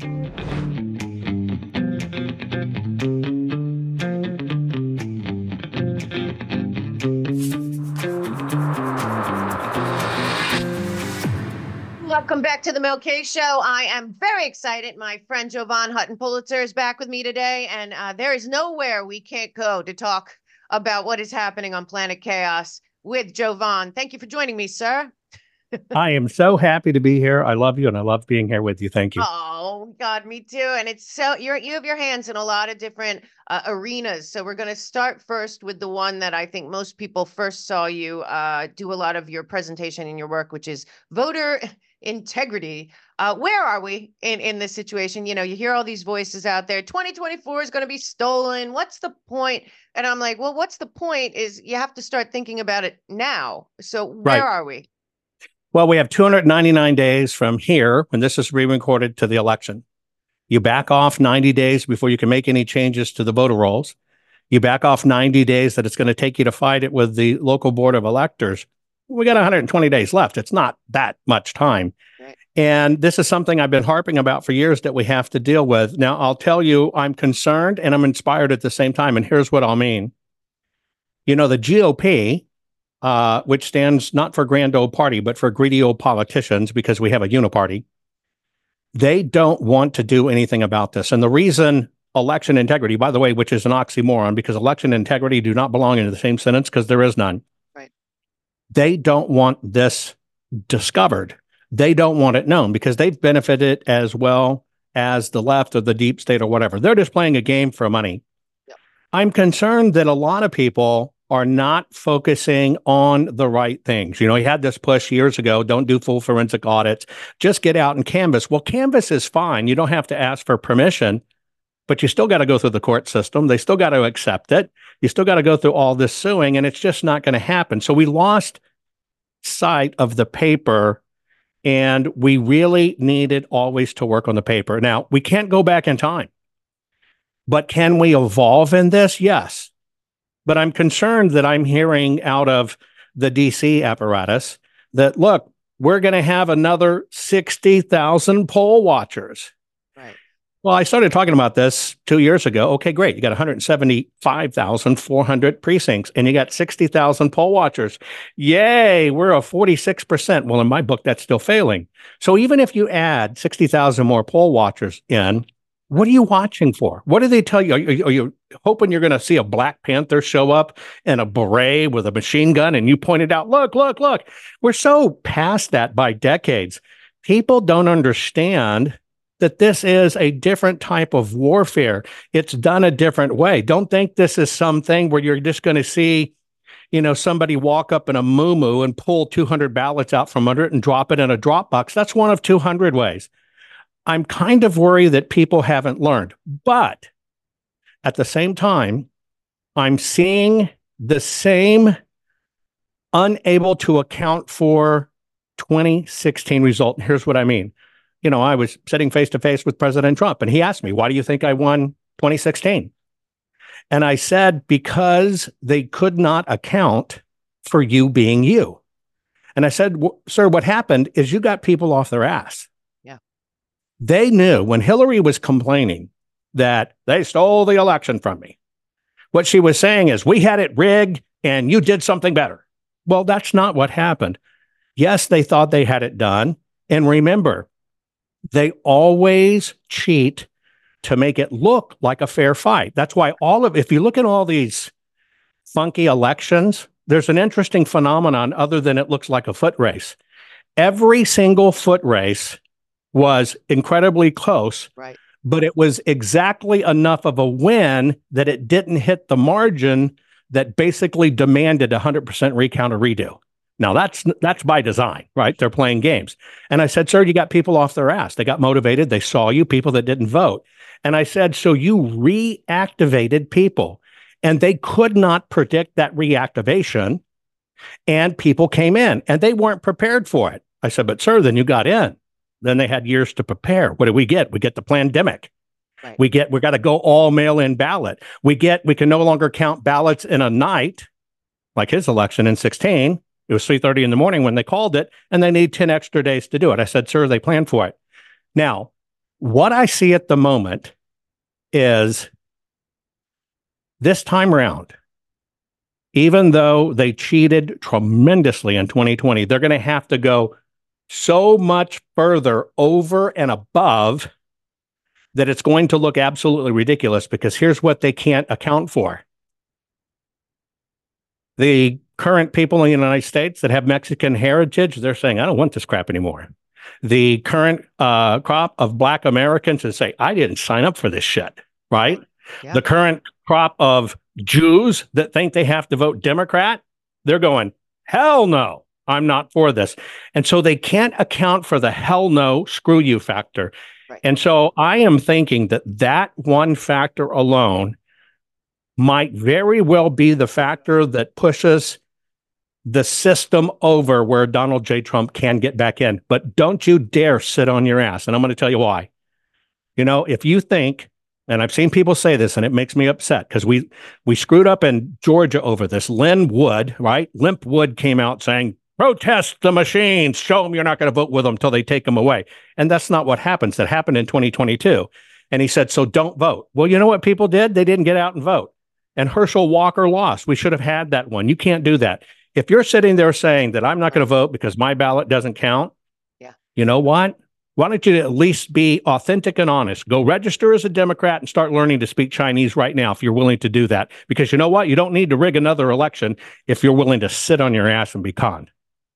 Welcome back to the Mel K Show. I am very excited. My friend Jovan Hutton Pulitzer is back with me today, and uh, there is nowhere we can't go to talk about what is happening on Planet Chaos with Jovan. Thank you for joining me, sir. I am so happy to be here. I love you, and I love being here with you. Thank you. Oh God, me too. And it's so you're you have your hands in a lot of different uh, arenas. So we're going to start first with the one that I think most people first saw you uh, do a lot of your presentation and your work, which is voter integrity. Uh, where are we in in this situation? You know, you hear all these voices out there. 2024 is going to be stolen. What's the point? And I'm like, well, what's the point? Is you have to start thinking about it now. So where right. are we? Well, we have 299 days from here when this is re-recorded to the election. You back off 90 days before you can make any changes to the voter rolls. You back off 90 days that it's going to take you to fight it with the local board of electors. We got 120 days left. It's not that much time. Right. And this is something I've been harping about for years that we have to deal with. Now, I'll tell you, I'm concerned and I'm inspired at the same time. And here's what I'll mean. You know, the GOP, uh, which stands not for grand old party, but for greedy old politicians, because we have a uniparty. They don't want to do anything about this. And the reason election integrity, by the way, which is an oxymoron, because election integrity do not belong in the same sentence because there is none. Right. They don't want this discovered. They don't want it known because they've benefited as well as the left or the deep state or whatever. They're just playing a game for money. Yep. I'm concerned that a lot of people are not focusing on the right things. You know, he had this push years ago don't do full forensic audits, just get out and canvass. Well, canvass is fine. You don't have to ask for permission, but you still got to go through the court system. They still got to accept it. You still got to go through all this suing, and it's just not going to happen. So we lost sight of the paper. And we really needed always to work on the paper. Now, we can't go back in time, but can we evolve in this? Yes but I'm concerned that I'm hearing out of the DC apparatus that, look, we're going to have another 60,000 poll watchers. Right. Well, I started talking about this two years ago. Okay, great. You got 175,400 precincts and you got 60,000 poll watchers. Yay, we're a 46%. Well, in my book, that's still failing. So even if you add 60,000 more poll watchers in, what are you watching for? What do they tell you? Are you, are you hoping you're going to see a Black Panther show up in a beret with a machine gun and you pointed out, look, look, look? We're so past that by decades. People don't understand that this is a different type of warfare. It's done a different way. Don't think this is something where you're just going to see, you know, somebody walk up in a moo and pull 200 ballots out from under it and drop it in a drop box. That's one of 200 ways. I'm kind of worried that people haven't learned. But at the same time, I'm seeing the same unable to account for 2016 result. And here's what I mean. You know, I was sitting face to face with President Trump and he asked me, why do you think I won 2016? And I said, because they could not account for you being you. And I said, sir, what happened is you got people off their ass. Yeah. They knew when Hillary was complaining that they stole the election from me. What she was saying is, we had it rigged and you did something better. Well, that's not what happened. Yes, they thought they had it done. And remember, they always cheat to make it look like a fair fight. That's why all of, if you look at all these funky elections, there's an interesting phenomenon other than it looks like a foot race. Every single foot race was incredibly close. Right. But it was exactly enough of a win that it didn't hit the margin that basically demanded 100% recount or redo. Now that's that's by design, right? They're playing games. And I said, "Sir, you got people off their ass. They got motivated. They saw you, people that didn't vote." And I said, "So you reactivated people, and they could not predict that reactivation, and people came in, and they weren't prepared for it." I said, "But sir, then you got in." Then they had years to prepare. What do we get? We get the pandemic. Right. We get we got to go all mail in ballot. We get we can no longer count ballots in a night, like his election in 16. It was 3:30 in the morning when they called it, and they need 10 extra days to do it. I said, sir, they planned for it. Now, What I see at the moment is this time around, even though they cheated tremendously in 2020, they're going to have to go so much further over and above that it's going to look absolutely ridiculous because here's what they can't account for. The current people in the United States that have Mexican heritage, they're saying, I don't want this crap anymore. The current uh, crop of Black Americans that say, I didn't sign up for this shit, right? Yeah. The current crop of Jews that think they have to vote Democrat, they're going, hell no, I'm not for this. And so they can't account for the hell no, screw you factor. Right. And so I am thinking that that one factor alone might very well be the factor that pushes the system over where Donald J. Trump can get back in. But don't you dare sit on your ass. And I'm going to tell you why. You know, if you think and I've seen people say this, and it makes me upset because we we screwed up in Georgia over this. Lin Wood, right? Limp Wood came out saying, "Protest the machines. Show them you're not going to vote with them until they take them away." And that's not what happens. That happened in 2022. And he said, "So don't vote." Well, you know what people did? They didn't get out and vote. And Herschel Walker lost. We should have had that one. You can't do that. If you're sitting there saying that I'm not going to vote because my ballot doesn't count, yeah. You know what? why don't you at least be authentic and honest? Go register as a Democrat and start learning to speak Chinese right now if you're willing to do that. Because you know what? You don't need to rig another election if you're willing to sit on your ass and be conned.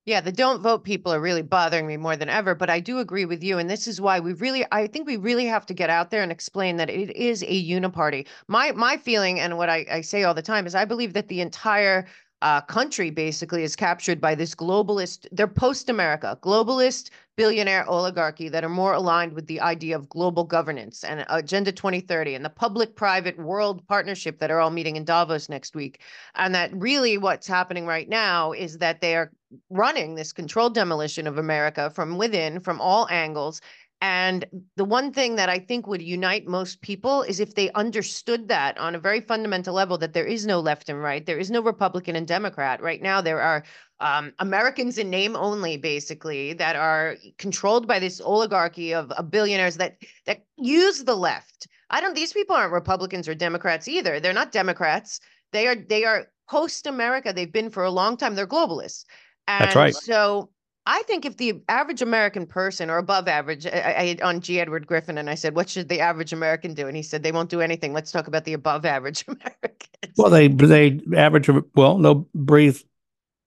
Yeah, the don't vote people are really bothering me more than ever, but I do agree with you. And this is why we really, I think we really have to get out there and explain that it is a uniparty. My my feeling and what I, I say all the time is I believe that the entire uh, country basically is captured by this globalist, they're post America, globalist billionaire oligarchy that are more aligned with the idea of global governance and Agenda 2030 and the public private world partnership that are all meeting in Davos next week. And that really what's happening right now is that they are running this controlled demolition of America from within, from all angles. And the one thing that I think would unite most people is if they understood that on a very fundamental level that there is no left and right, there is no Republican and Democrat. Right now, there are um, Americans in name only, basically, that are controlled by this oligarchy of, of billionaires that that use the left. I don't. These people aren't Republicans or Democrats either. They're not Democrats. They are. They are post America. They've been for a long time. They're globalists. And That's right. So I think if the average American person or above average, I, I on G. Edward Griffin, and I said, "What should the average American do?" And he said, "They won't do anything. Let's talk about the above average Americans." Well, they they average. Well, they'll breathe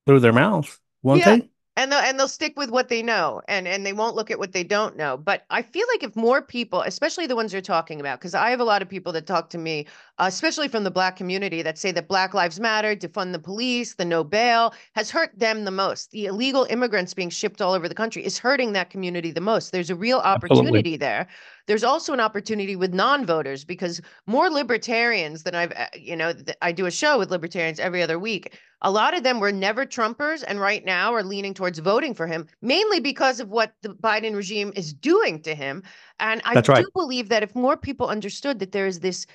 through their mouth, won't yeah. they? And they'll and they'll stick with what they know and and they won't look at what they don't know. But i feel like if more people especially the ones you're talking about because i have a lot of people that talk to me uh, especially from the black community that say that black lives matter defund the police the no bail has hurt them the most. The illegal immigrants being shipped all over the country is hurting that community the most. There's a real opportunity Absolutely. there there's also an opportunity with non-voters because more libertarians than I've, uh, you know, I do a show with libertarians every other week. A lot of them were never Trumpers and right now are leaning towards voting for him, mainly because of what the Biden regime is doing to him. And I That's do right. believe that if more people understood that there is this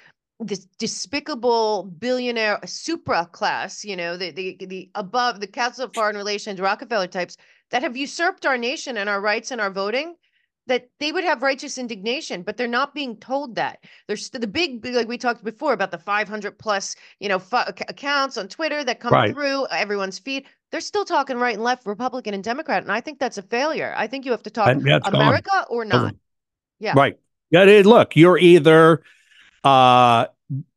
this despicable billionaire supra class, you know, the the the above the Council of Foreign Relations Rockefeller types that have usurped our nation and our rights and our voting, that they would have righteous indignation, but they're not being told that. There's the big, like we talked before about the 500 plus, you know, accounts on Twitter that come right. through everyone's feed. They're still talking right and left, Republican and Democrat, and I think that's a failure. I think you have to talk yeah, America gone. or not. Yeah. Right. Yeah. Look, you're either uh,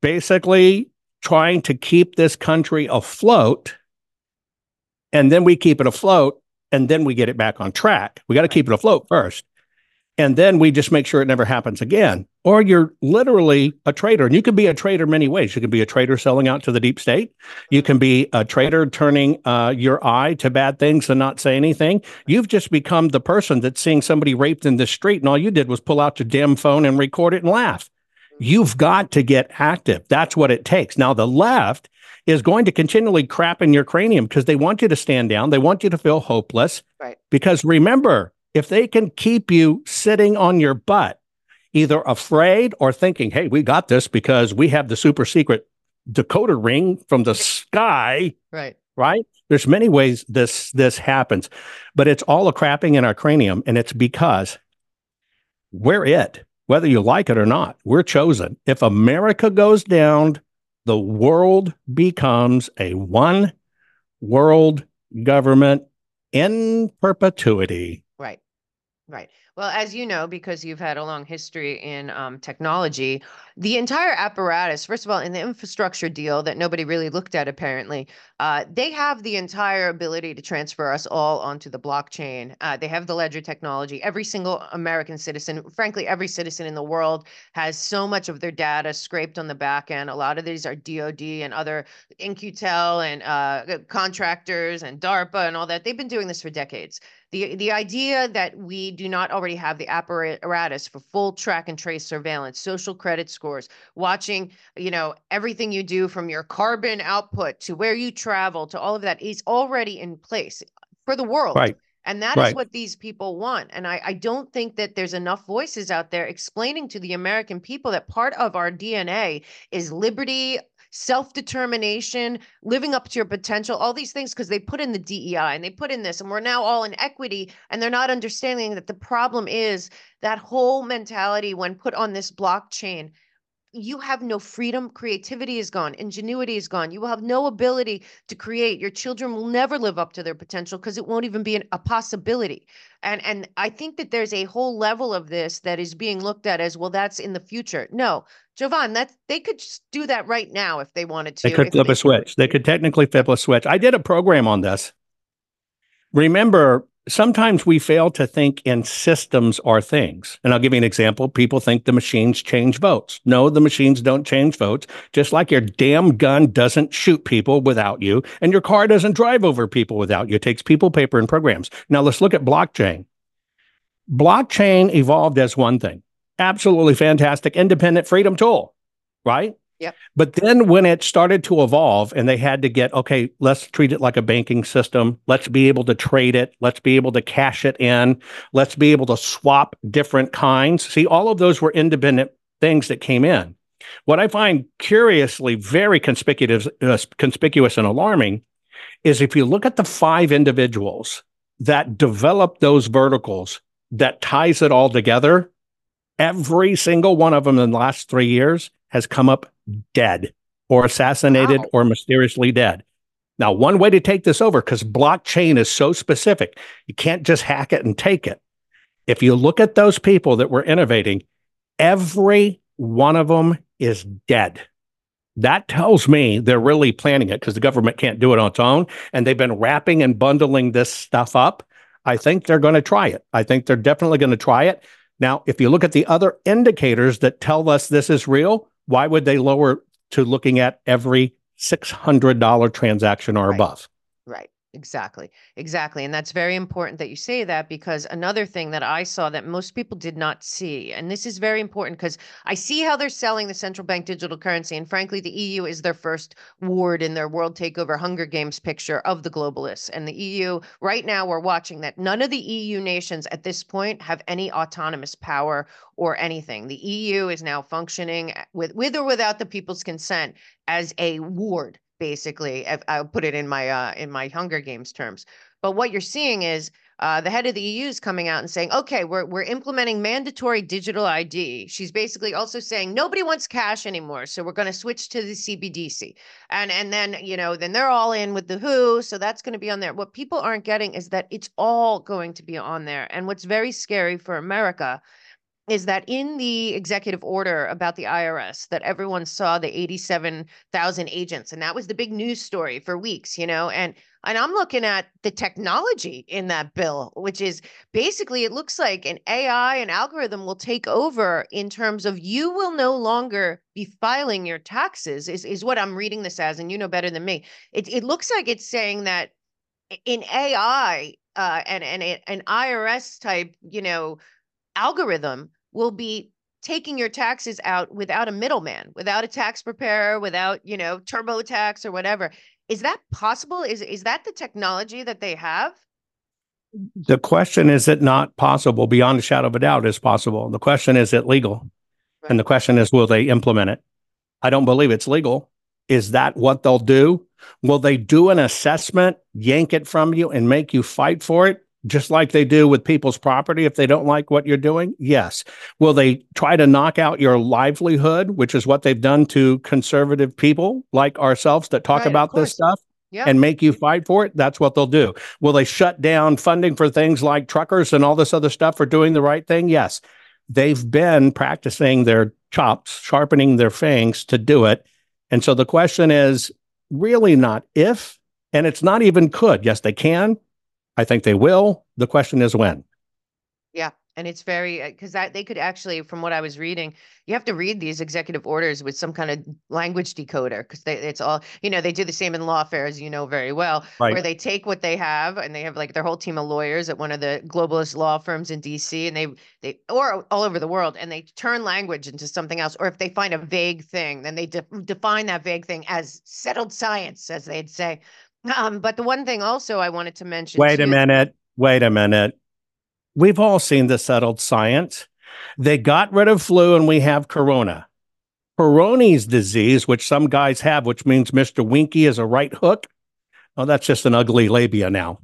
basically trying to keep this country afloat, and then we keep it afloat, and then we get it back on track. We got to keep it afloat first and then we just make sure it never happens again. Or you're literally a traitor, And you can be a traitor many ways. You can be a traitor selling out to the deep state. You can be a traitor turning uh, your eye to bad things and not say anything. You've just become the person that's seeing somebody raped in the street, and all you did was pull out your damn phone and record it and laugh. You've got to get active. That's what it takes. Now, the left is going to continually crap in your cranium because they want you to stand down. They want you to feel hopeless. Right. Because remember, if they can keep you sitting on your butt, either afraid or thinking, hey, we got this because we have the super secret decoder ring from the sky. Right. Right. There's many ways this this happens, but it's all a crapping in our cranium, and it's because we're it. whether you like it or not. We're chosen. If America goes down, the world becomes a one world government in perpetuity. Right. Well, as you know, because you've had a long history in um, technology, the entire apparatus, first of all, in the infrastructure deal that nobody really looked at, apparently, uh, they have the entire ability to transfer us all onto the blockchain. Uh, they have the ledger technology. Every single American citizen, frankly, every citizen in the world has so much of their data scraped on the back end. A lot of these are DoD and other In-Q-Tel and uh, contractors and DARPA and all that. They've been doing this for decades. The, the idea that we do not already have the apparatus for full track and trace surveillance, social credit scores, watching, you know, everything you do from your carbon output to where you travel to all of that is already in place for the world. Right. And that right. is what these people want. And I, I don't think that there's enough voices out there explaining to the American people that part of our DNA is liberty, self determination, living up to your potential, all these things, because they put in the DEI and they put in this, and we're now all in equity. And they're not understanding that the problem is that whole mentality, when put on this blockchain, you have no freedom. Creativity is gone. Ingenuity is gone. You will have no ability to create. Your children will never live up to their potential because it won't even be an, a possibility. And and I think that there's a whole level of this that is being looked at as well. That's in the future. No, Jovan, that they could just do that right now if they wanted to. They could flip they a switch. They could technically flip a switch. I did a program on this. Remember, sometimes we fail to think in systems or things. And I'll give you an example. People think the machines change votes. No, the machines don't change votes. Just like your damn gun doesn't shoot people without you, and your car doesn't drive over people without you. It takes people, paper, and programs. Now let's look at blockchain. Blockchain evolved as one thing. Absolutely fantastic, independent freedom tool, right? Yep. But then when it started to evolve and they had to get, okay, let's treat it like a banking system. Let's be able to trade it. Let's be able to cash it in. Let's be able to swap different kinds. See, all of those were independent things that came in. What I find curiously very conspicuous, uh, conspicuous and alarming is if you look at the five individuals that developed those verticals that ties it all together, every single one of them in the last three years has come up dead or assassinated wow. or mysteriously dead. Now, one way to take this over, because blockchain is so specific, you can't just hack it and take it. If you look at those people that were innovating, every one of them is dead. That tells me they're really planning it because the government can't do it on its own. And they've been wrapping and bundling this stuff up. I think they're going to try it. I think they're definitely going to try it. Now, if you look at the other indicators that tell us this is real, why would they lower to looking at every $600 transaction or right. above? Right. Exactly. Exactly. And that's very important that you say that because another thing that I saw that most people did not see, and this is very important because I see how they're selling the central bank digital currency. And frankly, the EU is their first ward in their world takeover Hunger Games picture of the globalists. And the EU, right now, we're watching that none of the EU nations at this point have any autonomous power or anything. The EU is now functioning eh, with, with or without the people's consent as a ward basically. I'll put it in my uh, in my Hunger Games terms. But what you're seeing is uh, the head of the EU is coming out and saying, "Okay, we're we're implementing mandatory digital ID." She's basically also saying nobody wants cash anymore, so we're going to switch to the CBDC. And and then you know then they're all in with the WHO, so that's going to be on there. What people aren't getting is that it's all going to be on there. And what's very scary for America is that in the executive order about the IRS that everyone saw the 87,000 agents and that was the big news story for weeks, you know, and and I'm looking at the technology in that bill, which is basically it looks like an AI an algorithm will take over in terms of you will no longer be filing your taxes is is what I'm reading this as and you know better than me. It it looks like it's saying that in AI uh, and and an IRS type, you know, algorithm will be taking your taxes out without a middleman, without a tax preparer, without, you know, TurboTax or whatever. Is that possible? Is is that the technology that they have? The question is it not possible beyond a shadow of a doubt is possible. The question is it legal? Right. And the question is will they implement it? I don't believe it's legal. Is that what they'll do? Will they do an assessment, yank it from you and make you fight for it? Just like they do with people's property if they don't like what you're doing? Yes. Will they try to knock out your livelihood, which is what they've done to conservative people like ourselves that talk Right, about this stuff? Yeah. and make you fight for it, that's what they'll do. Will they shut down funding for things like truckers and all this other stuff for doing the right thing? Yes. They've been practicing their chops, sharpening their fangs to do it. And so the question is really not if, and it's not even could. Yes, they can. I think they will. The question is when. Yeah, and it's very uh, because that they could actually, from what I was reading, you have to read these executive orders with some kind of language decoder because they it's all you know they do the same in lawfare as you know very well, where they take what they have and they have like their whole team of lawyers at one of the globalist law firms in D.C. and they they or all over the world and they turn language into something else, or if they find a vague thing, then they de- define that vague thing as settled science, as they'd say. Um, but the one thing also I wanted to mention. Wait a minute. Wait a minute. We've all seen the settled science. They got rid of flu and we have corona. Peyronie's disease, which some guys have, which means Mr. Winky is a right hook. Oh, that's just an ugly labia now.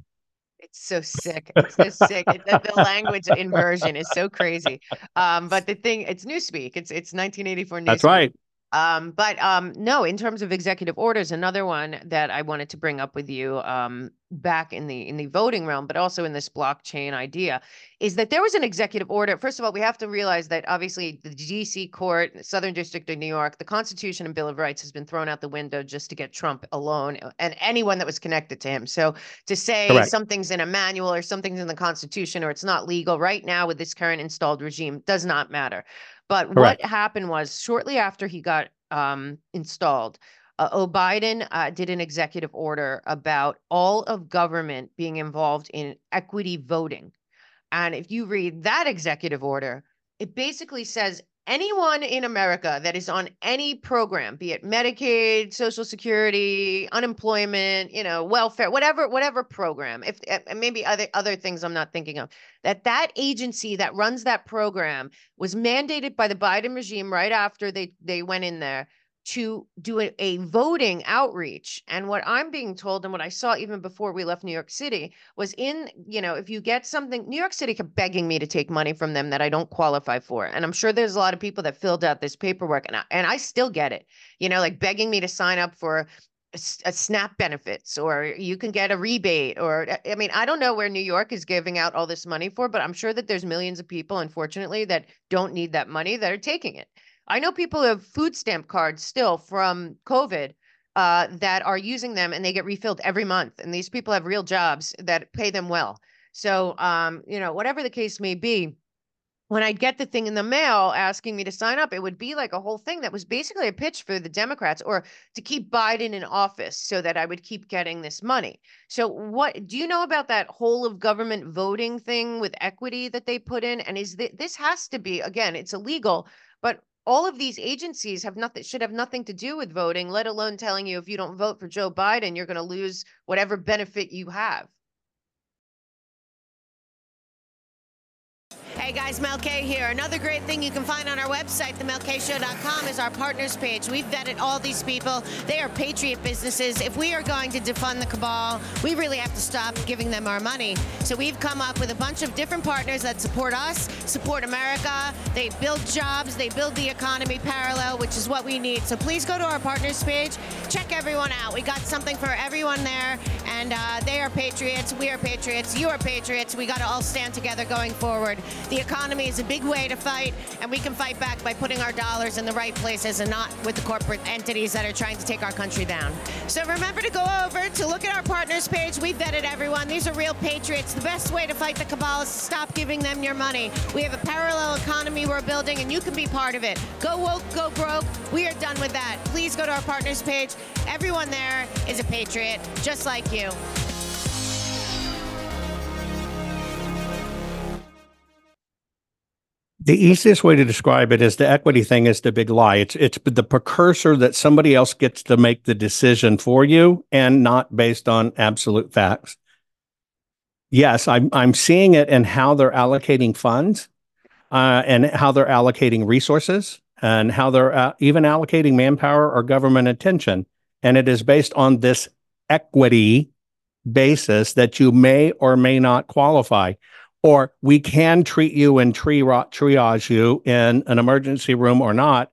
It's so sick. It's so sick. It- the, the language inversion is so crazy. Um, but the thing, it's Newspeak. It's it's 1984 Newspeak. That's right. Um, but um, no, in terms of executive orders, another one that I wanted to bring up with you um, back in the in the voting realm, but also in this blockchain idea, is that there was an executive order. First of all, we have to realize that obviously the D.C. Court, Southern District of New York, the Constitution and Bill of Rights has been thrown out the window just to get Trump alone uh, and anyone that was connected to him. So to say Correct. something's in a manual or something's in the Constitution or it's not legal right now with this current installed regime does not matter. But Correct. what happened was shortly after he got um, installed, uh, O. Biden uh, did an executive order about all of government being involved in equity voting. And if you read that executive order, it basically says anyone in America that is on any program, be it Medicaid, Social Security, unemployment, you know, welfare, whatever, whatever program, if eh, and maybe other other things I'm not thinking of, that that agency that runs that program was mandated by the Biden regime right after they they went in there to do a, a voting outreach. And what I'm being told, and what I saw even before we left New York City, was in, you know, if you get something, New York City kept begging me to take money from them that I don't qualify for. And I'm sure there's a lot of people that filled out this paperwork and I, and I still get it, you know, like begging me to sign up for a, a SNAP benefits or you can get a rebate or, I mean, I don't know where New York is giving out all this money for, but I'm sure that there's millions of people, unfortunately, that don't need that money that are taking it. I know people have food stamp cards still from COVID uh, that are using them and they get refilled every month. And these people have real jobs that pay them well. So, um, you know, whatever the case may be, when I'd get the thing in the mail asking me to sign up, it would be like a whole thing that was basically a pitch for the Democrats or to keep Biden in office so that I would keep getting this money. So, what do you know about that whole of government voting thing with equity that they put in? And is that this has to be again, it's illegal, but all of these agencies have nothing should have nothing to do with voting, let alone telling you if you don't vote for Joe Biden, you're going to lose whatever benefit you have. Hey guys, Mel K here. Another great thing you can find on our website, themelkshow.com, is our partners page. We've vetted all these people. They are patriot businesses. If we are going to defund the cabal, we really have to stop giving them our money. So we've come up with a bunch of different partners that support us, support America. They build jobs, they build the economy parallel, which is what we need. So please go to our partners page, check everyone out. We got something for everyone there, and uh, they are patriots. We are patriots. You are patriots. We got to all stand together going forward. The economy is a big way to fight, and we can fight back by putting our dollars in the right places and not with the corporate entities that are trying to take our country down. So remember to go over to look at our partners page. We vetted everyone. These are real patriots. The best way to fight the cabal is to stop giving them your money. We have a parallel economy we're building, and you can be part of it. Go woke, go broke. We are done with that. Please go to our partners page. Everyone there is a patriot, just like you. The easiest way to describe it is the equity thing is the big lie. It's it's the precursor that somebody else gets to make the decision for you and not based on absolute facts. Yes, I'm I'm seeing it in how they're allocating funds, uh, and how they're allocating resources, and how they're uh, even allocating manpower or government attention, and it is based on this equity basis that you may or may not qualify. Or we can treat you and triage you in an emergency room or not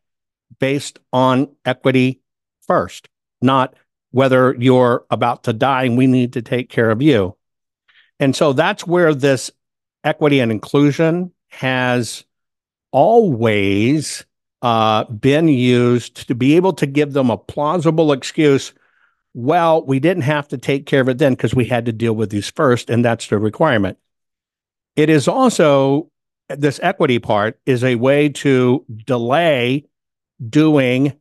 based on equity first, not whether you're about to die and we need to take care of you. And so that's where this equity and inclusion has always uh, been used to be able to give them a plausible excuse. Well, we didn't have to take care of it then because we had to deal with these first, and that's the requirement. It is also this equity part is a way to delay doing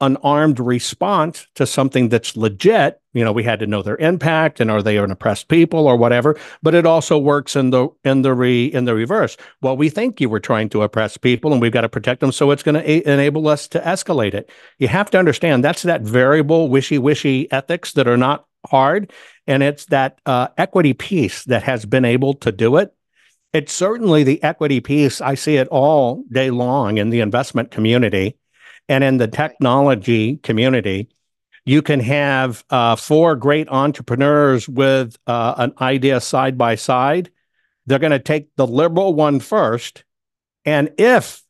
an armed response to something that's legit. You know, we had to know their impact and are they an oppressed people or whatever. But it also works in the in the re in the reverse. Well, we think you were trying to oppress people, and we've got to protect them, so it's going to a- enable us to escalate it. You have to understand that's that variable, wishy wishy ethics that are not hard, and it's that uh, equity piece that has been able to do it. It's certainly the equity piece. I see it all day long in the investment community and in the technology community, you can have uh, four great entrepreneurs with uh, an idea side by side. They're going to take the liberal one first. And if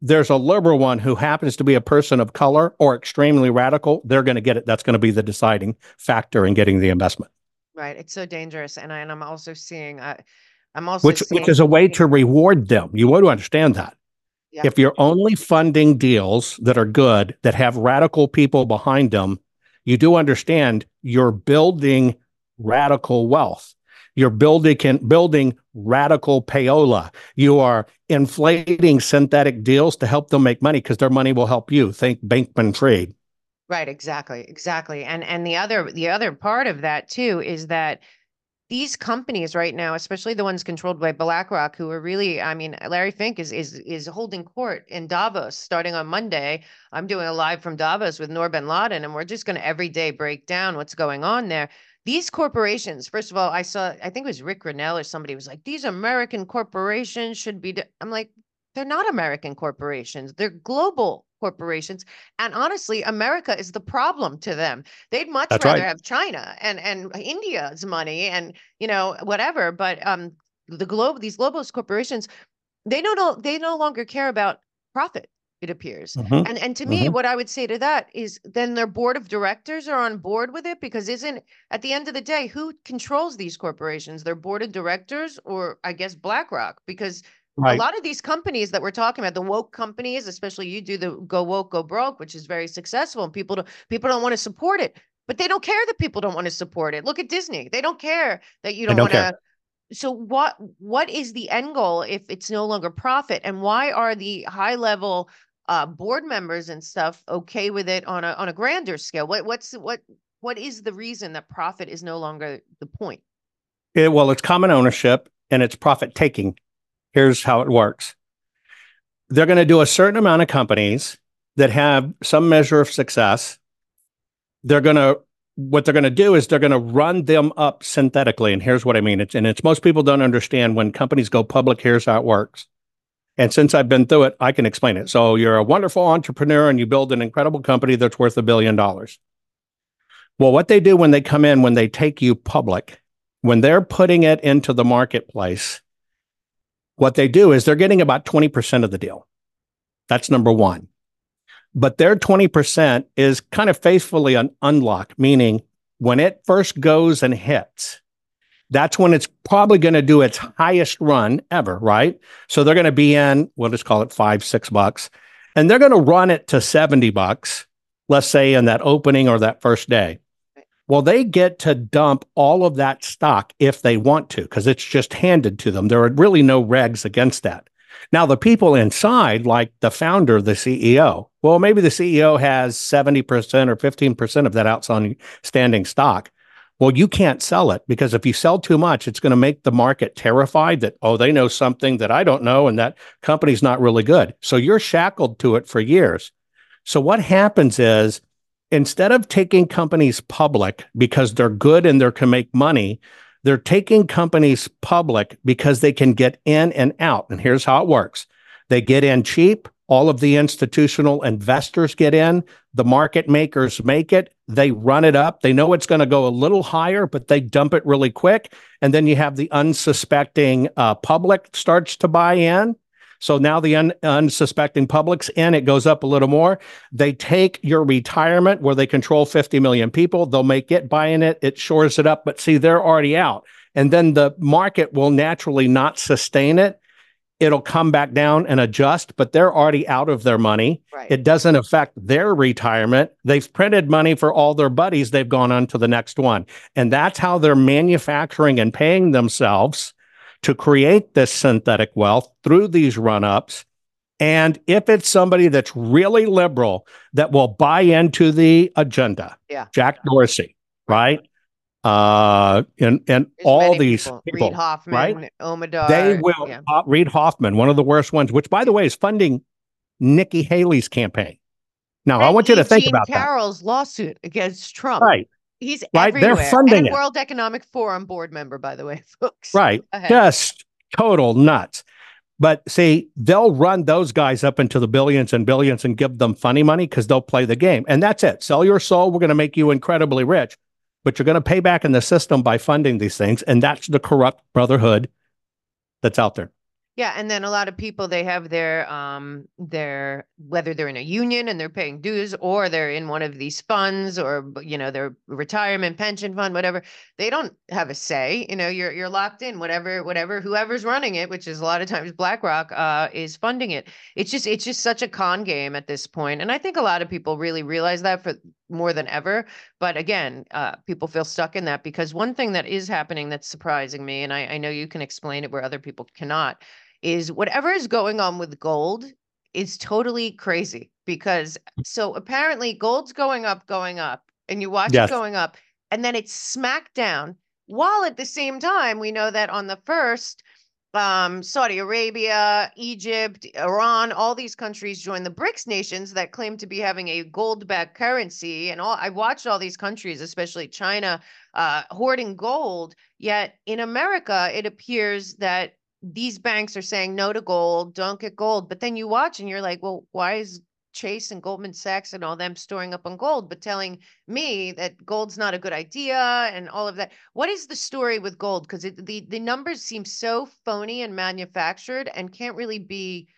there's a liberal one who happens to be a person of color or extremely radical, they're going to get it. That's going to be the deciding factor in getting the investment. Right. It's so dangerous. And, I, and I'm also seeing, uh, I'm also which, which is a way to reward them. You want to understand that. Yeah. If you're only funding deals that are good, that have radical people behind them, you do understand you're building radical wealth. You're building building radical payola. You are inflating synthetic deals to help them make money because their money will help you. Think Bankman Fried. Right, exactly, exactly. And and the other the other part of that too is that these companies right now, especially the ones controlled by BlackRock, who are really, I mean, Larry Fink is is is holding court in Davos starting on Monday. I'm doing a live from Davos with Noor bin Ladin, and we're just going to every day break down what's going on there. These corporations, first of all, I saw, I think it was Rick Grenell or somebody was like, these American corporations should be. I'm like, they're not American corporations. They're global corporations. And honestly, America is the problem to them. They'd much That's rather right. have China and and India's money and you know whatever. But um, the globe, these globalist corporations, they don't know they no longer care about profit. It appears. Mhm. And and to me, Mhm. what I would say to that is then their board of directors are on board with it because isn't at the end of the day, who controls these corporations? Their board of directors or I guess BlackRock? Because Right. a lot of these companies that we're talking about, the woke companies, especially you do the go woke, go broke, which is very successful, and people don't people don't want to support it. But they don't care that people don't want to support it. Look at Disney; they don't care that you don't, don't want to. So what what is the end goal if it's no longer profit? And why are the high level uh, board members and stuff okay with it on a on a grander scale? What what's what what is the reason that profit is no longer the point? It- well, it's common ownership and it's profit taking. Here's how it works. They're going to do a certain amount of companies that have some measure of success. They're going to what they're going to do is they're going to run them up synthetically. And here's what I mean. It's and it's most people don't understand when companies go public. Here's how it works. And since I've been through it, I can explain it. So you're a wonderful entrepreneur and you build an incredible company that's worth a billion dollars. Well, what they do when they come in, when they take you public, when they're putting it into the marketplace, what they do is they're getting about 20% of the deal. That's number one. But their 20% is kind of faithfully an unlock, meaning when it first goes and hits, that's when it's probably going to do its highest run ever, right? So they're going to be in, we'll just call it five, six bucks, and they're going to run it to 70 bucks, let's say in that opening or that first day. Well, they get to dump all of that stock if they want to, because it's just handed to them. There are really no regs against that. Now, the people inside, like the founder, the CEO, well, maybe the CEO has 70% or 15% of that outstanding stock. Well, you can't sell it because if you sell too much, it's going to make the market terrified that, oh, they know something that I don't know and that company's not really good. So you're shackled to it for years. So what happens is instead of taking companies public because they're good and they can make money, they're taking companies public because they can get in and out. And here's how it works they get in cheap all of the institutional investors get in, the market makers make it, they run it up. They know it's going to go a little higher, but they dump it really quick. And then you have the unsuspecting uh, public starts to buy in. So now the un- unsuspecting public's in, it goes up a little more. They take your retirement where they control 50 million people, they'll make it buying it, it shores it up, but see, they're already out. And then the market will naturally not sustain it it'll come back down and adjust, but they're already out of their money. Right. It doesn't affect their retirement. They've printed money for all their buddies. They've gone on to the next one. And that's how they're manufacturing and paying themselves to create this synthetic wealth through these run ups. And if it's somebody that's really liberal that will buy into the agenda, yeah. Jack Dorsey, right? uh, and and There's all these people, people Hoffman, right? Omidyar, they will. Yeah. Uh, Reid Hoffman, one of the worst ones, which by the way is funding Nikki Haley's campaign. Now, and I want you to think about Carroll's that. Carroll's lawsuit against Trump. Right. He's right. everywhere. They're funding and it. World Economic Forum board member, by the way, folks. Right. Just total nuts. But see, they'll run those guys up into the billions and billions and give them funny money because they'll play the game. And that's it. Sell your soul. We're going to make you incredibly rich but you're going to pay back in the system by funding these things. And that's the corrupt brotherhood that's out there. Yeah, and then a lot of people they have their um their whether they're in a union and they're paying dues or they're in one of these funds or you know their retirement pension fund whatever they don't have a say you know you're you're locked in whatever whatever whoever's running it which is a lot of times BlackRock uh is funding it. It's just it's just such a con game at this point and I think a lot of people really realize that for more than ever but again uh people feel stuck in that because one thing that is happening that's surprising me and I I know you can explain it where other people cannot is whatever is going on with gold is totally crazy because so apparently gold's going up, going up, and you watch yes. it going up, and then it's smacked down. While at the same time, we know that on the first, um, Saudi Arabia, Egypt, Iran, all these countries join the BRICS nations that claim to be having a gold-backed currency. And all I watched all these countries, especially China, uh, hoarding gold. Yet in America, it appears that these banks are saying no to gold, don't get gold. But then you watch and you're like, well, why is Chase and Goldman Sachs and all them storing up on gold, but telling me that gold's not a good idea and all of that. What is the story with gold? Because the the numbers seem so phony and manufactured and can't really be.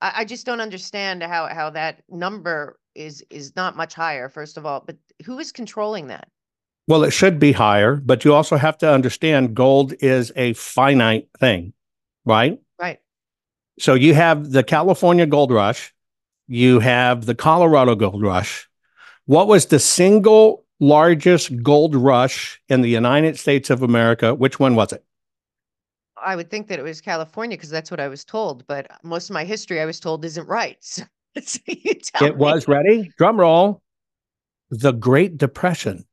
I, I just don't understand how how that number is is not much higher. First of all, but who is controlling that? Well, it should be higher, but you also have to understand gold is a finite thing right? Right. So you have the California gold rush, you have the Colorado gold rush. What was the single largest gold rush in the United States of America? Which one was it? I would think that it was California because that's what I was told, but most of my history I was told isn't right. So, so it me. was ready. Drum roll. The Great Depression.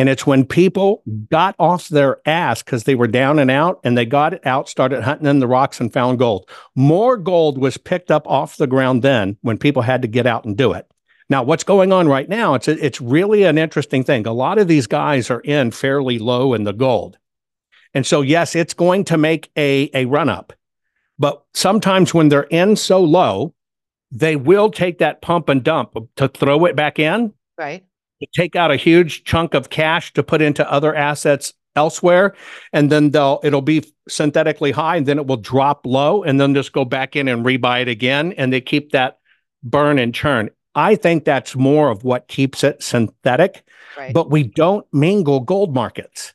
And it's when people got off their ass because they were down and out and they got it out, started hunting in the rocks and found gold. More gold was picked up off the ground then when people had to get out and do it. Now, what's going on right now? It's a, it's really an interesting thing. A lot of these guys are in fairly low in the gold. And so, yes, it's going to make a, a run up. But sometimes when they're in so low, they will take that pump and dump to throw it back in. Right take out a huge chunk of cash to put into other assets elsewhere. And then they'll it'll be synthetically high and then it will drop low and then just go back in and rebuy it again. And they keep that burn and churn. I think that's more of what keeps it synthetic right. but we don't mingle gold markets.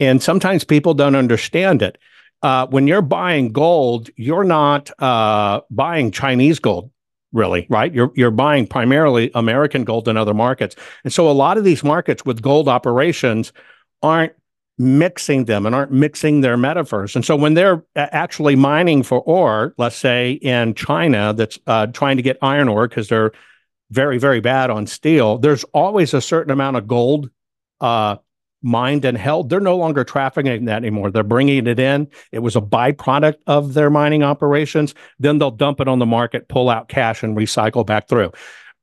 And sometimes people don't understand it. Uh, when you're buying gold you're not uh, buying chinese gold really, right? You're you're buying primarily American gold in other markets. And so a lot of these markets with gold operations aren't mixing them and aren't mixing their metaphors. And so when they're actually mining for ore, let's say in China that's uh, trying to get iron ore because they're very, very bad on steel, there's always a certain amount of gold uh, mined and held. They're no longer trafficking that anymore. They're bringing it in. It was a byproduct of their mining operations. Then they'll dump it on the market, pull out cash, and recycle back through.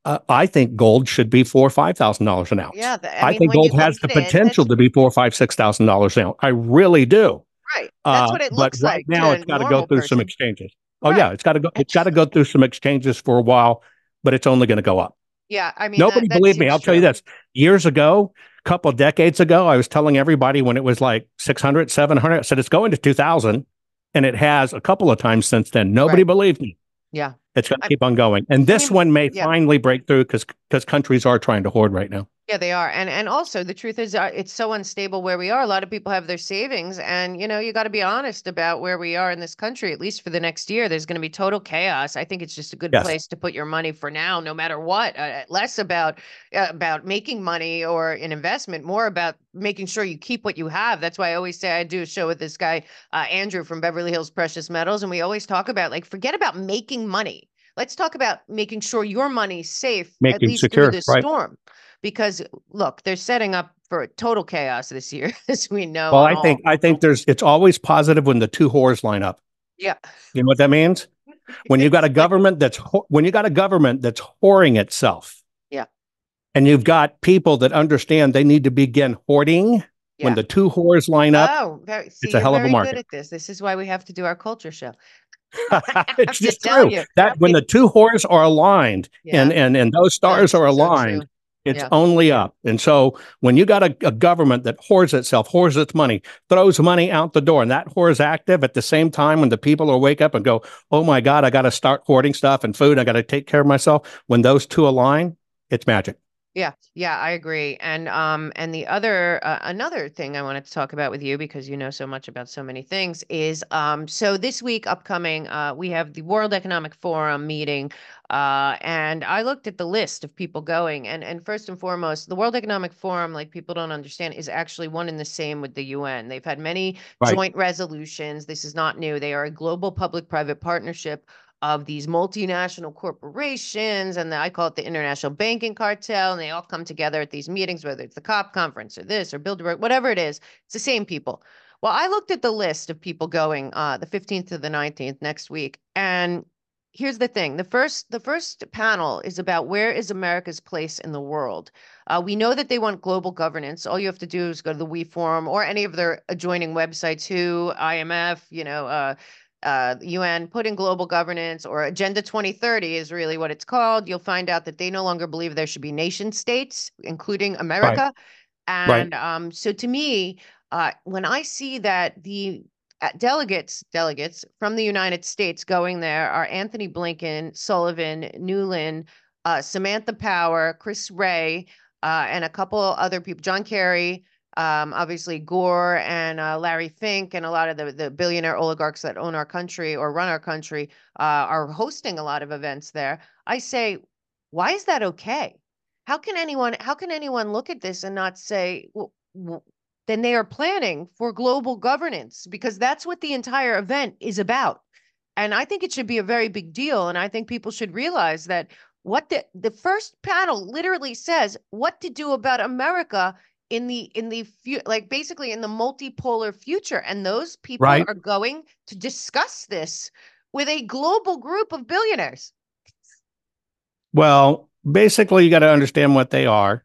Uh, I think gold should be four or five thousand dollars an ounce. Yeah, the, I, I mean, think gold has the potential it, to be four or five, six thousand dollars an ounce. I really do. Right, that's uh, what it looks but right like. now, it's got to go through person. some exchanges. Oh Right. yeah, it's got to go. It's got to go through some exchanges for a while, but it's only going to go up. Yeah, I mean, Nobody that, believed me. I'll tell you this. Years ago, couple decades ago, I was telling everybody when it was like 600, 700, I said it's going to 2000. And it has a couple of times since then. Nobody Right. believed me. Yeah. It's going to keep on going. And this mean, one may yeah. finally break through because because countries are trying to hoard right now. Yeah, they are. And and also the truth is uh, it's so unstable where we are. A lot of people have their savings and you know, you got to be honest about where we are in this country at least for the next year. There's going to be total chaos. I think it's just a good Yes. place to put your money for now no matter what. Uh, less about uh, about making money or an investment, more about making sure you keep what you have. That's why I always say I do a show with this guy uh, Andrew from Beverly Hills Precious Metals and we always talk about like forget about making money. Let's talk about making sure your money's safe at least secure, through the right. storm because look, they're setting up for total chaos this year, as we know. Well, I think I think there's it's always positive when the two whores line up. yeah, You know what that means? When you've got a government that's when you got a government that's whoring itself. Yeah. And you've got people that understand they need to begin hoarding yeah. when the two whores line up. Oh, very, see, a you're hell of a market. good at this. This is why we have to do our culture show. it's just true you. that when the two whores are aligned and Yeah, and and those stars that's are so aligned, it's Yeah. only up. And so when you got a, a government that hoards itself, hoards its money, throws money out the door, and that whore is active at the same time when the people will wake up and go, "Oh my God, I got to start hoarding stuff and food. I got to take care of myself." When those two align, it's magic. Yeah, yeah, I agree. And um, and the other uh, another thing I wanted to talk about with you because you know so much about so many things is um, so this week upcoming uh, we have the World Economic Forum meeting, uh, and I looked at the list of people going, and and first and foremost, the World Economic Forum, like people don't understand, is actually one and the same with the UN. They've had many Right. joint resolutions. This is not new. They are a global public-private partnership of these multinational corporations and the, I call it the international banking cartel and they all come together at these meetings whether it's the COP conference or this or Bilderberg whatever it is it's the same people. Well, I looked at the list of people going uh the 15th to the 19th next week and here's the thing the first the first panel is about where is America's place in the world. Uh, we know that they want global governance. All you have to do is go to the We Forum or any of their adjoining websites, WHO, IMF, you know, uh, uh, UN, put in global governance or Agenda 2030 is really what it's called. You'll find out that they no longer believe there should be nation states, including America. And um, so to me, uh, when I see that the uh, delegates delegates from the United States going there are Antony Blinken, Sullivan, Newland, uh, Samantha Power, Chris Wray, uh, and a couple other people, John Kerry, um, obviously Gore and uh, Larry Fink, and a lot of the, the billionaire oligarchs that own our country or run our country uh, are hosting a lot of events there. I say, why is that okay? How can anyone how can anyone look at this and not say, well, w- then they are planning for global governance because that's what the entire event is about. And I think it should be a very big deal. And I think people should realize that what the the first panel literally says what to do about America in the in the fu- like basically in the multipolar future and those people Right. are going to discuss this with a global group of billionaires Well, basically, you got to understand what they are.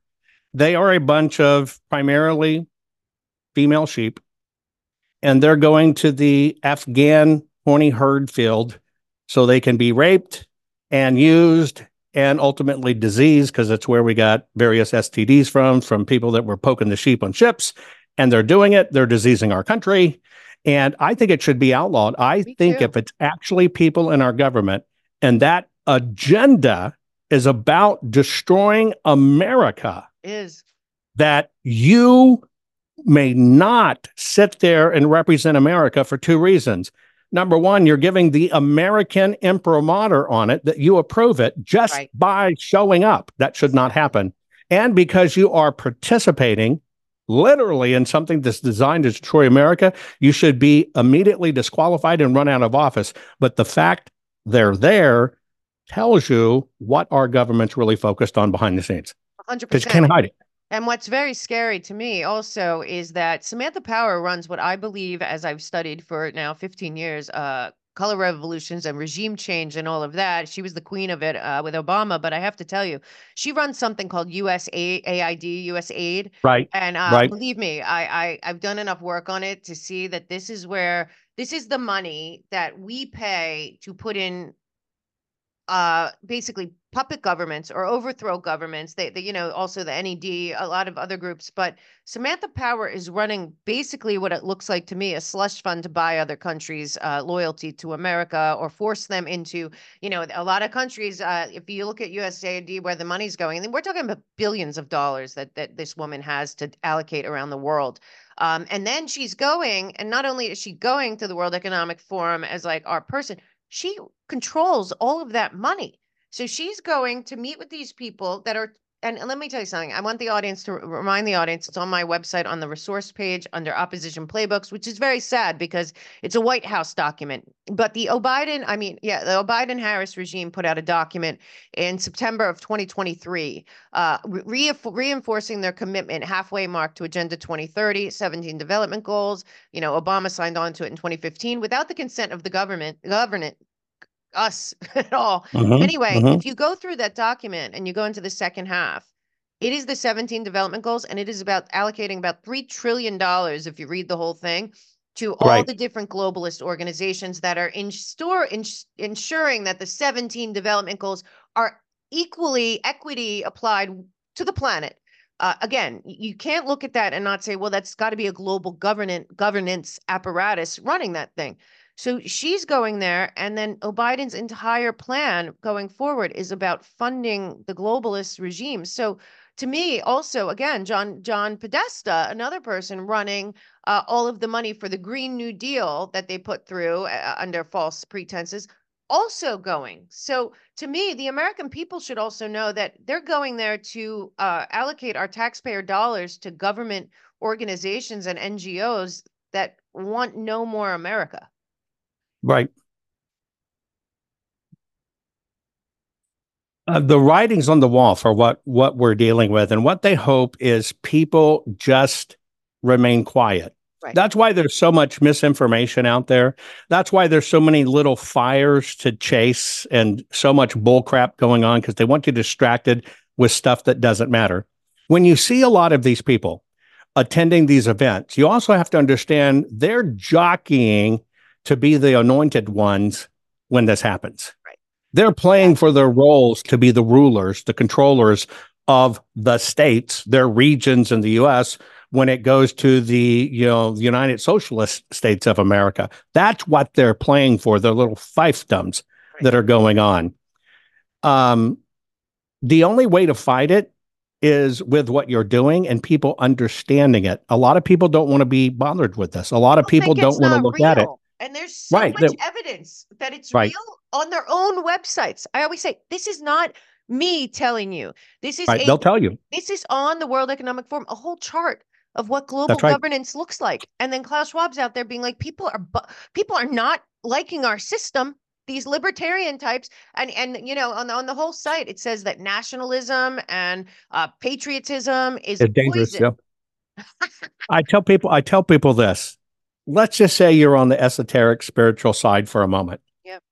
They are a bunch of primarily female sheep, and they're going to the Afghan horny herd field so they can be raped and used and ultimately disease, because it's where we got various STDs from, from people that were poking the sheep on ships. And they're doing it, they're diseasing our country. And I think it should be outlawed. I Me think too. if it's actually people in our government and that agenda is about destroying America, is that you may not sit there and represent America for two reasons. Number one, you're giving the American imprimatur on it that you approve it just Right. by showing up. That should not happen. And because you are participating literally in something that's designed to destroy America, you should be immediately disqualified and run out of office. But the fact they're there tells you what our government's really focused on behind the scenes 100%. because you can't hide it. And what's very scary to me also is that Samantha Power runs what I believe, as I've studied for now 15 years, uh, color revolutions and regime change and all of that. She was the queen of it uh, with Obama. But I have to tell you, she runs something called USAID, USAID. Right. And uh, right. believe me, I, I I've done enough work on it to see that this is where this is the money that we pay to put in uh basically puppet governments or overthrow governments they, they you know also the ned a lot of other groups but samantha power is running basically what it looks like to me a slush fund to buy other countries uh, loyalty to america or force them into you know a lot of countries uh, if you look at usaid where the money's going and we're talking about billions of dollars that that this woman has to allocate around the world. Um, and then she's going and not only is she going to the world economic forum as like our person she controls all of that money. So she's going to meet with these people that are and let me tell you something. I want the audience to remind the audience it's on my website on the resource page under opposition playbooks, which is very sad because it's a White House document. But the Biden, I mean, yeah, the Biden Harris regime put out a document in September of 2023, uh, re- reinforcing their commitment halfway mark to Agenda 2030, 17 development goals. You know, Obama signed on to it in 2015 without the consent of the government, government us at all. Mm-hmm, anyway, mm-hmm. if you go through that document and you go into the second half, it is the 17 development goals and it is about allocating about $3 trillion if you read the whole thing to all right. the different globalist organizations that are in store in, ensuring that the 17 development goals are equally equity applied to the planet uh, again, you can't look at that and not say, well, that's got to be a global governance governance apparatus running that thing. So she's going there, and then Biden's entire plan going forward is about funding the globalist regime. So to me, also again, John John Podesta, another person running uh, all of the money for the Green New Deal that they put through uh, under false pretenses, also going. So to me, the American people should also know that they're going there to uh, allocate our taxpayer dollars to government organizations and NGOs that want no more America. Right. Uh, the writings on the wall for what what we're dealing with, and what they hope is people just remain quiet. Right. That's why there's so much misinformation out there. That's why there's so many little fires to chase and so much bullcrap going on because they want you distracted with stuff that doesn't matter. When you see a lot of these people attending these events, you also have to understand they're jockeying to be the anointed ones when this happens. Right. They're playing for their roles to be the rulers, the controllers of the states, their regions in the US when it goes to the, you know, the United Socialist States of America. That's what they're playing for, their little fiefdoms right. that are going on. Um, the only way to fight it is with what you're doing and people understanding it. A lot of people don't want to be bothered with this. A lot of people don't want to look real. at it. And there's so right, much evidence that it's right. real on their own websites. I always say, this is not me telling you. This is right, a, they'll tell you. This is on the World Economic Forum, a whole chart of what global right. governance looks like. And then Klaus Schwab's out there being like, people are people are not liking our system. These libertarian types, and and you know, on the, on the whole site, it says that nationalism and uh, patriotism is it's dangerous. Yeah. I tell people, I tell people this: let's just say you're on the esoteric spiritual side for a moment. Yep.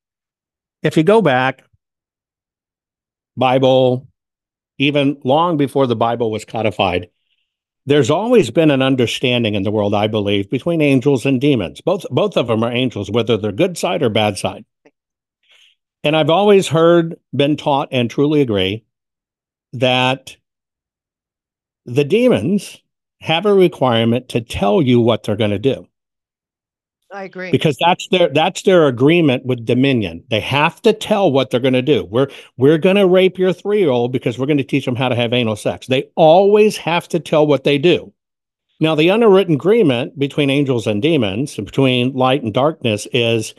If you go back, Bible, even long before the Bible was codified, there's always been an understanding in the world, I believe, between angels and demons. Both both of them are angels, whether they're good side or bad side. And I've always heard, been taught, and truly agree that the demons have a requirement to tell you what they're going to do. I agree. Because that's their that's their agreement with Dominion. They have to tell what they're going to do. We're we're going to rape your 3-year-old because we're going to teach them how to have anal sex. They always have to tell what they do. Now, the unwritten agreement between angels and demons, between light and darkness is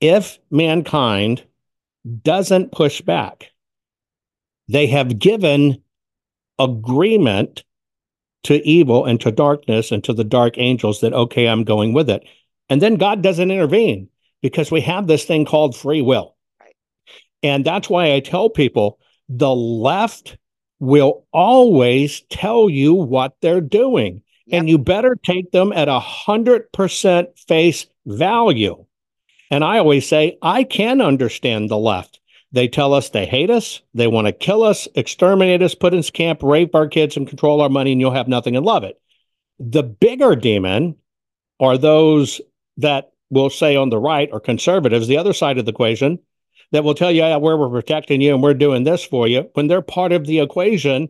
if mankind doesn't push back, they have given agreement to evil and to darkness and to the dark angels that okay, I'm going with it and then God doesn't intervene because we have this thing called free will. Right. And that's why I tell people the left will always tell you what they're doing. Yep. And you better take them at a hundred percent face value. And I always say, I can understand the left. They tell us they hate us, they want to kill us, exterminate us, put us in camp, rape our kids, and control our money, and you'll have nothing and love it. The bigger demon are those that will say on the right or conservatives, the other side of the equation, that will tell you, yeah, we're, we're protecting you and we're doing this for you when they're part of the equation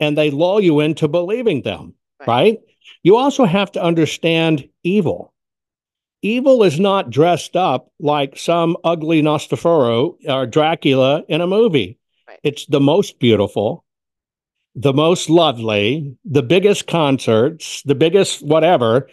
and they lull you into believing them, right? right? You also have to understand evil. Evil is not dressed up like some ugly Nosferatu or Dracula in a movie. Right. It's the most beautiful, the most lovely, the biggest concerts, the biggest whatever,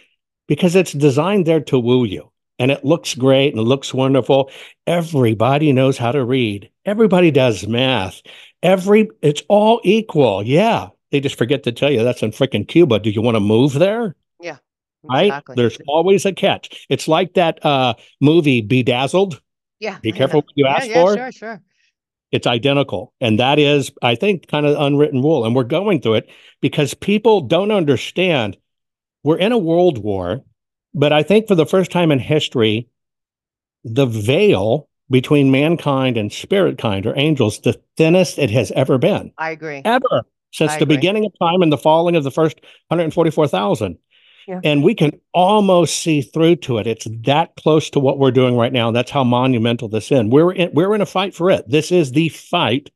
because it's designed there to woo you and it looks great and it looks wonderful. Everybody knows how to read. Everybody does math. Every it's all equal. Yeah. They just forget to tell you that's in freaking Cuba. Do you want to move there? Yeah. Right? There's always a catch. It's like that uh movie Bedazzled. Yeah. Be careful what you yeah, ask yeah, for. Sure, sure. It's identical. And that is, I think, kind of unwritten rule. And we're going through it because people don't understand we're in a world war but I think for the first time in history, the veil between mankind and spirit kind or angels, the thinnest it has ever been. I agree. Ever since I the agree. beginning of time and the falling of the first 144,000. Yeah. And we can almost see through to it. It's that close to what we're doing right now. That's how monumental this is. We're in, we're in a fight for it. This is the fight,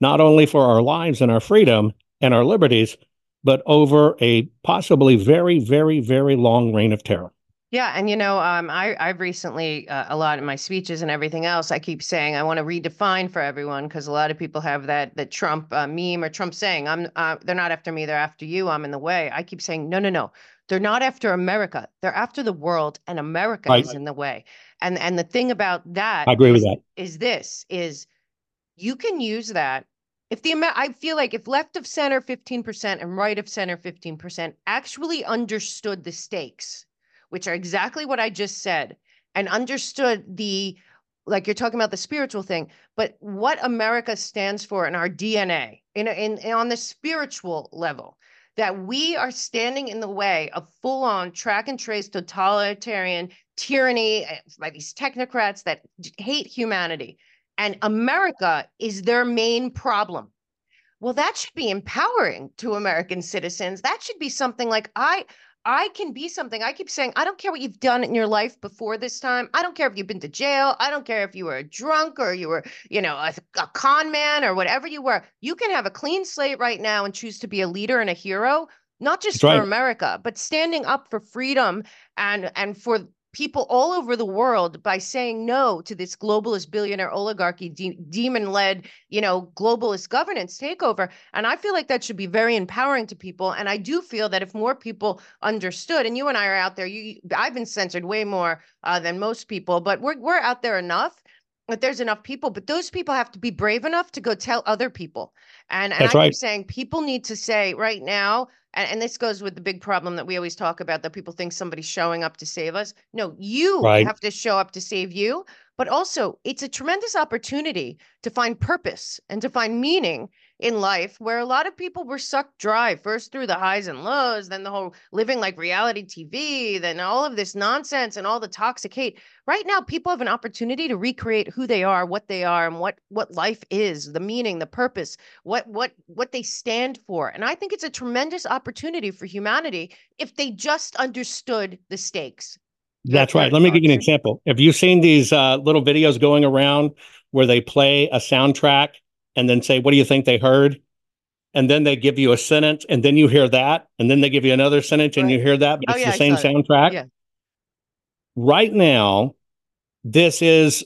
not only for our lives and our freedom and our liberties, but over a possibly very, very, very long reign of terror. Yeah, and you know, um, I I've recently uh, a lot in my speeches and everything else. I keep saying I want to redefine for everyone because a lot of people have that that Trump uh, meme or Trump saying I'm uh, they're not after me, they're after you. I'm in the way. I keep saying no, no, no. They're not after America. They're after the world, and America Right. is in the way. And and the thing about that I agree with is- that. is this is you can use that if the amount I feel like if left of center 15% and right of center 15% actually understood the stakes, which are exactly what I just said, and understood the like you're talking about the spiritual thing, but what America stands for in our DNA, in, in, in on the spiritual level, that we are standing in the way of full-on track and trace totalitarian tyranny eh, by these technocrats that hate humanity and America is their main problem. Well, that should be empowering to American citizens. That should be something like I I can be something. I keep saying, I don't care what you've done in your life before this time. I don't care if you've been to jail. I don't care if you were a drunk or you were, you know, a, a con man or whatever you were. You can have a clean slate right now and choose to be a leader and a hero, not just That's for right. America, but standing up for freedom and and for people all over the world by saying no to this globalist billionaire oligarchy de- demon-led you know globalist governance takeover. And i feel like that should be very empowering to people. And i do feel that if more people understood and you and i are out there you i've been censored way more uh, than most people but we're, we're out there enough that there's enough people but those people have to be brave enough to go tell other people and, and i right. keep saying people need to say right now and, and this goes with the big problem that we always talk about that people think somebody's showing up to save us. No, you Right. have to show up to save you. But also, it's a tremendous opportunity to find purpose and to find meaning in life where a lot of people were sucked dry first through the highs and lows, then the whole living like reality TV, then all of this nonsense and all the toxic hate. Right now, people have an opportunity to recreate who they are, what they are, and what what life is, the meaning, the purpose, what what what they stand for. And I think it's a tremendous opportunity for humanity if they just understood the stakes. Your- That's right. Let me give you an example. Have you seen these uh, little videos going around where they play a soundtrack and then say, What do you think they heard? And then they give you a sentence and then you hear that. And then they give you another sentence and you hear that, but Oh, it's yeah, the same soundtrack. Yeah. Right now, this is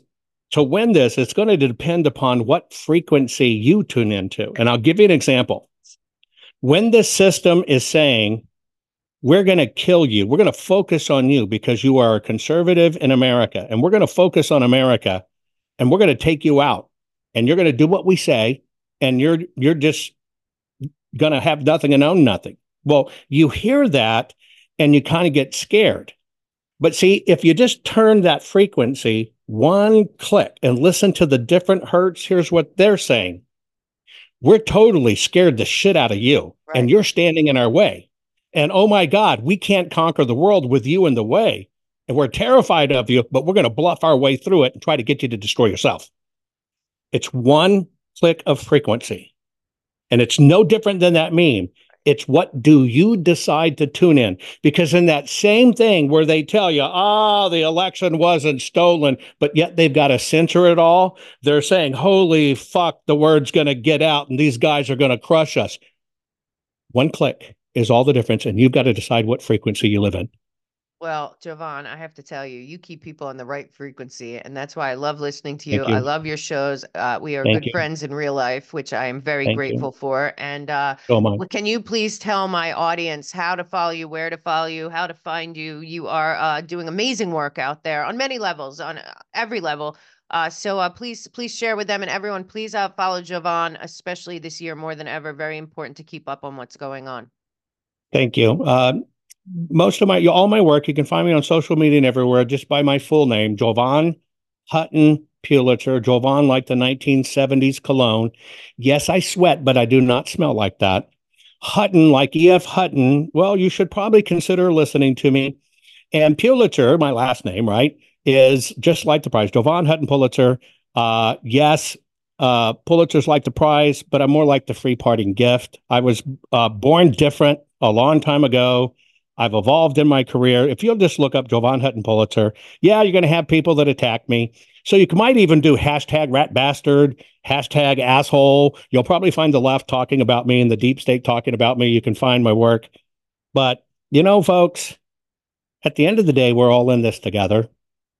to win this, it's going to depend upon what frequency you tune into. And I'll give you an example. When this system is saying, we're going to kill you. We're going to focus on you because you are a conservative in America, and we're going to focus on America, and we're going to take you out, and you're going to do what we say, and you're you're just going to have nothing and own nothing. Well, you hear that, and you kind of get scared. But see, if you just turn that frequency one click and listen to the different hertz, here's what they're saying. We're totally scared the shit out of you, Right. and you're standing in our way. And oh my God, we can't conquer the world with you in the way. and we're terrified of you, but we're going to bluff our way through it and try to get you to destroy yourself. It's one click of frequency. And it's no different than that meme. It's what do you decide to tune in? Because in that same thing where they tell you, ah, oh, the election wasn't stolen, but yet they've got to censor it all, they're saying, holy fuck, the word's going to get out and these guys are going to crush us. One click is all the difference. And you've got to decide what frequency you live in. Well, Jovan, I have to tell you, you keep people on the right frequency, and that's why I love listening to you. you. I love your shows. Uh, we are Thank good you. friends in real life, which I am very Thank grateful you. for. And uh, so can you please tell my audience how to follow you, where to follow you, how to find you? You are uh, doing amazing work out there on many levels, on uh, every level. Uh, so uh, please, please share with them and everyone. Please uh, follow Jovan, especially this year more than ever. Very important to keep up on what's going on. Thank you. Uh, most of my all my work you can find me on social media and everywhere just by my full name jovan hutton pulitzer jovan like the 1970s cologne. Yes i sweat but i do not smell like that. Hutton like E.F. Hutton well you should probably consider listening to me. And pulitzer my last name right is just like the prize. Jovan hutton pulitzer uh yes uh pulitzer's like the prize but i'm more like the free parting gift. I was uh, born different a long time ago I've evolved in my career. If you'll just look up Jovan Hutton Pulitzer, yeah, you're going to have people that attack me. So you might even do hashtag rat bastard, hashtag asshole. You'll probably find the left talking about me and the deep state talking about me. You can find my work. But, you know, folks, at the end of the day, we're all in this together.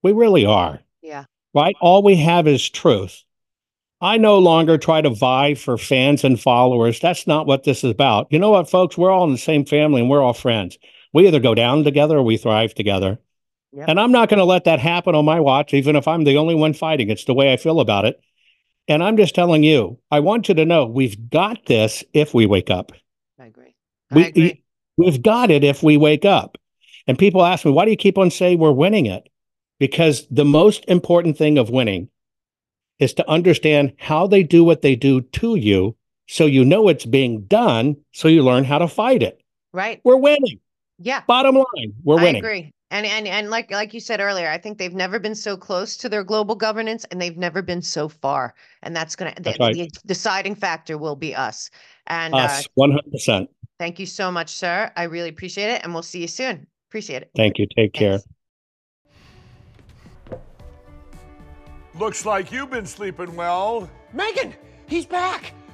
We really are. Yeah. Right? All we have is truth. I no longer try to vie for fans and followers. That's not what this is about. You know what, folks? We're all in the same family and we're all friends we either go down together or we thrive together. Yep. And I'm not going to let that happen on my watch, even if I'm the only one fighting. It's the way I feel about it. And I'm just telling you, I want you to know we've got this if we wake up. I agree. I we, agree. We've got it if we wake up. And people ask me, why do you keep on saying we're winning it? Because the most important thing of winning is to understand how they do what they do to you so you know it's being done so you learn how to fight it. Right. We're winning. Yeah. Bottom line, we're winning. I agree. And and and like like you said earlier, I think they've never been so close to their global governance, and they've never been so far. And that's going to the, right. the, deciding factor will be us. And us, uh, one hundred percent. Thank you so much, sir. I really appreciate it, and we'll see you soon. Appreciate it. Thank you. Take Thanks. care. Looks like you've been sleeping well. Megan, he's back.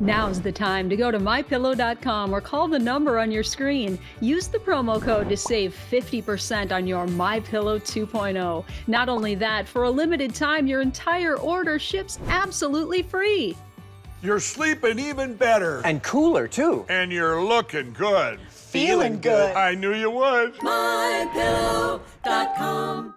Now's the time to go to mypillow.com or call the number on your screen. Use the promo code to save 50% on your MyPillow 2.0. Not only that, for a limited time, your entire order ships absolutely free. You're sleeping even better. And cooler, too. And you're looking good. Feeling good. I knew you would. MyPillow.com.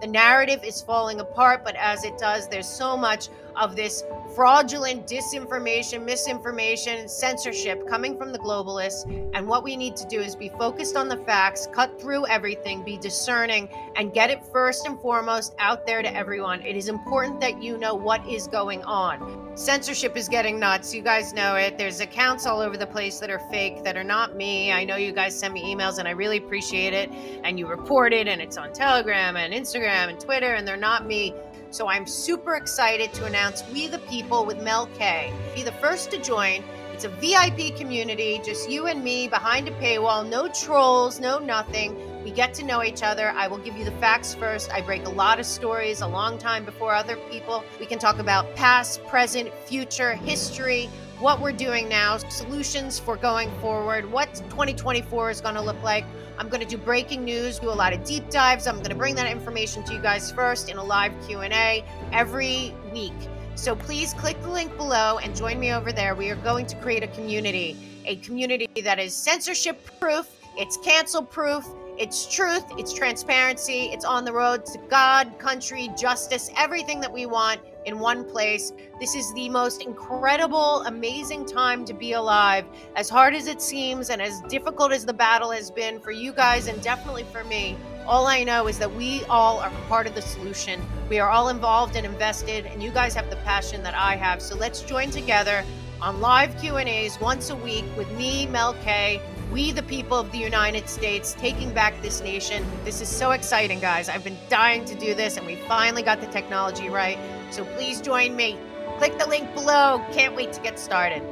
The narrative is falling apart, but as it does, there's so much of this fraudulent disinformation, misinformation, censorship coming from the globalists. And what we need to do is be focused on the facts, cut through everything, be discerning, and get it first and foremost out there to everyone. It is important that you know what is going on. Censorship is getting nuts. You guys know it. There's accounts all over the place that are fake, that are not me. I know you guys send me emails and I really appreciate it. And you report it, and it's on Telegram and Instagram and Twitter, and they're not me. So I'm super excited to announce We the People with Mel K. Be the first to join. It's a VIP community, just you and me behind a paywall, no trolls, no nothing. We get to know each other. I will give you the facts first. I break a lot of stories a long time before other people. We can talk about past, present, future, history, what we're doing now, solutions for going forward, what 2024 is going to look like. I'm going to do breaking news, do a lot of deep dives. I'm going to bring that information to you guys first in a live Q&A every week. So please click the link below and join me over there. We are going to create a community, a community that is censorship proof, it's cancel proof, It's truth, it's transparency, it's on the road to God, country, justice, everything that we want in one place. This is the most incredible, amazing time to be alive. As hard as it seems and as difficult as the battle has been for you guys and definitely for me, all I know is that we all are part of the solution. We are all involved and invested and you guys have the passion that I have. So let's join together on live Q&As once a week with me, Mel K, we the people of the United States taking back this nation. This is so exciting, guys. I've been dying to do this and we finally got the technology right. So please join me. Click the link below. Can't wait to get started.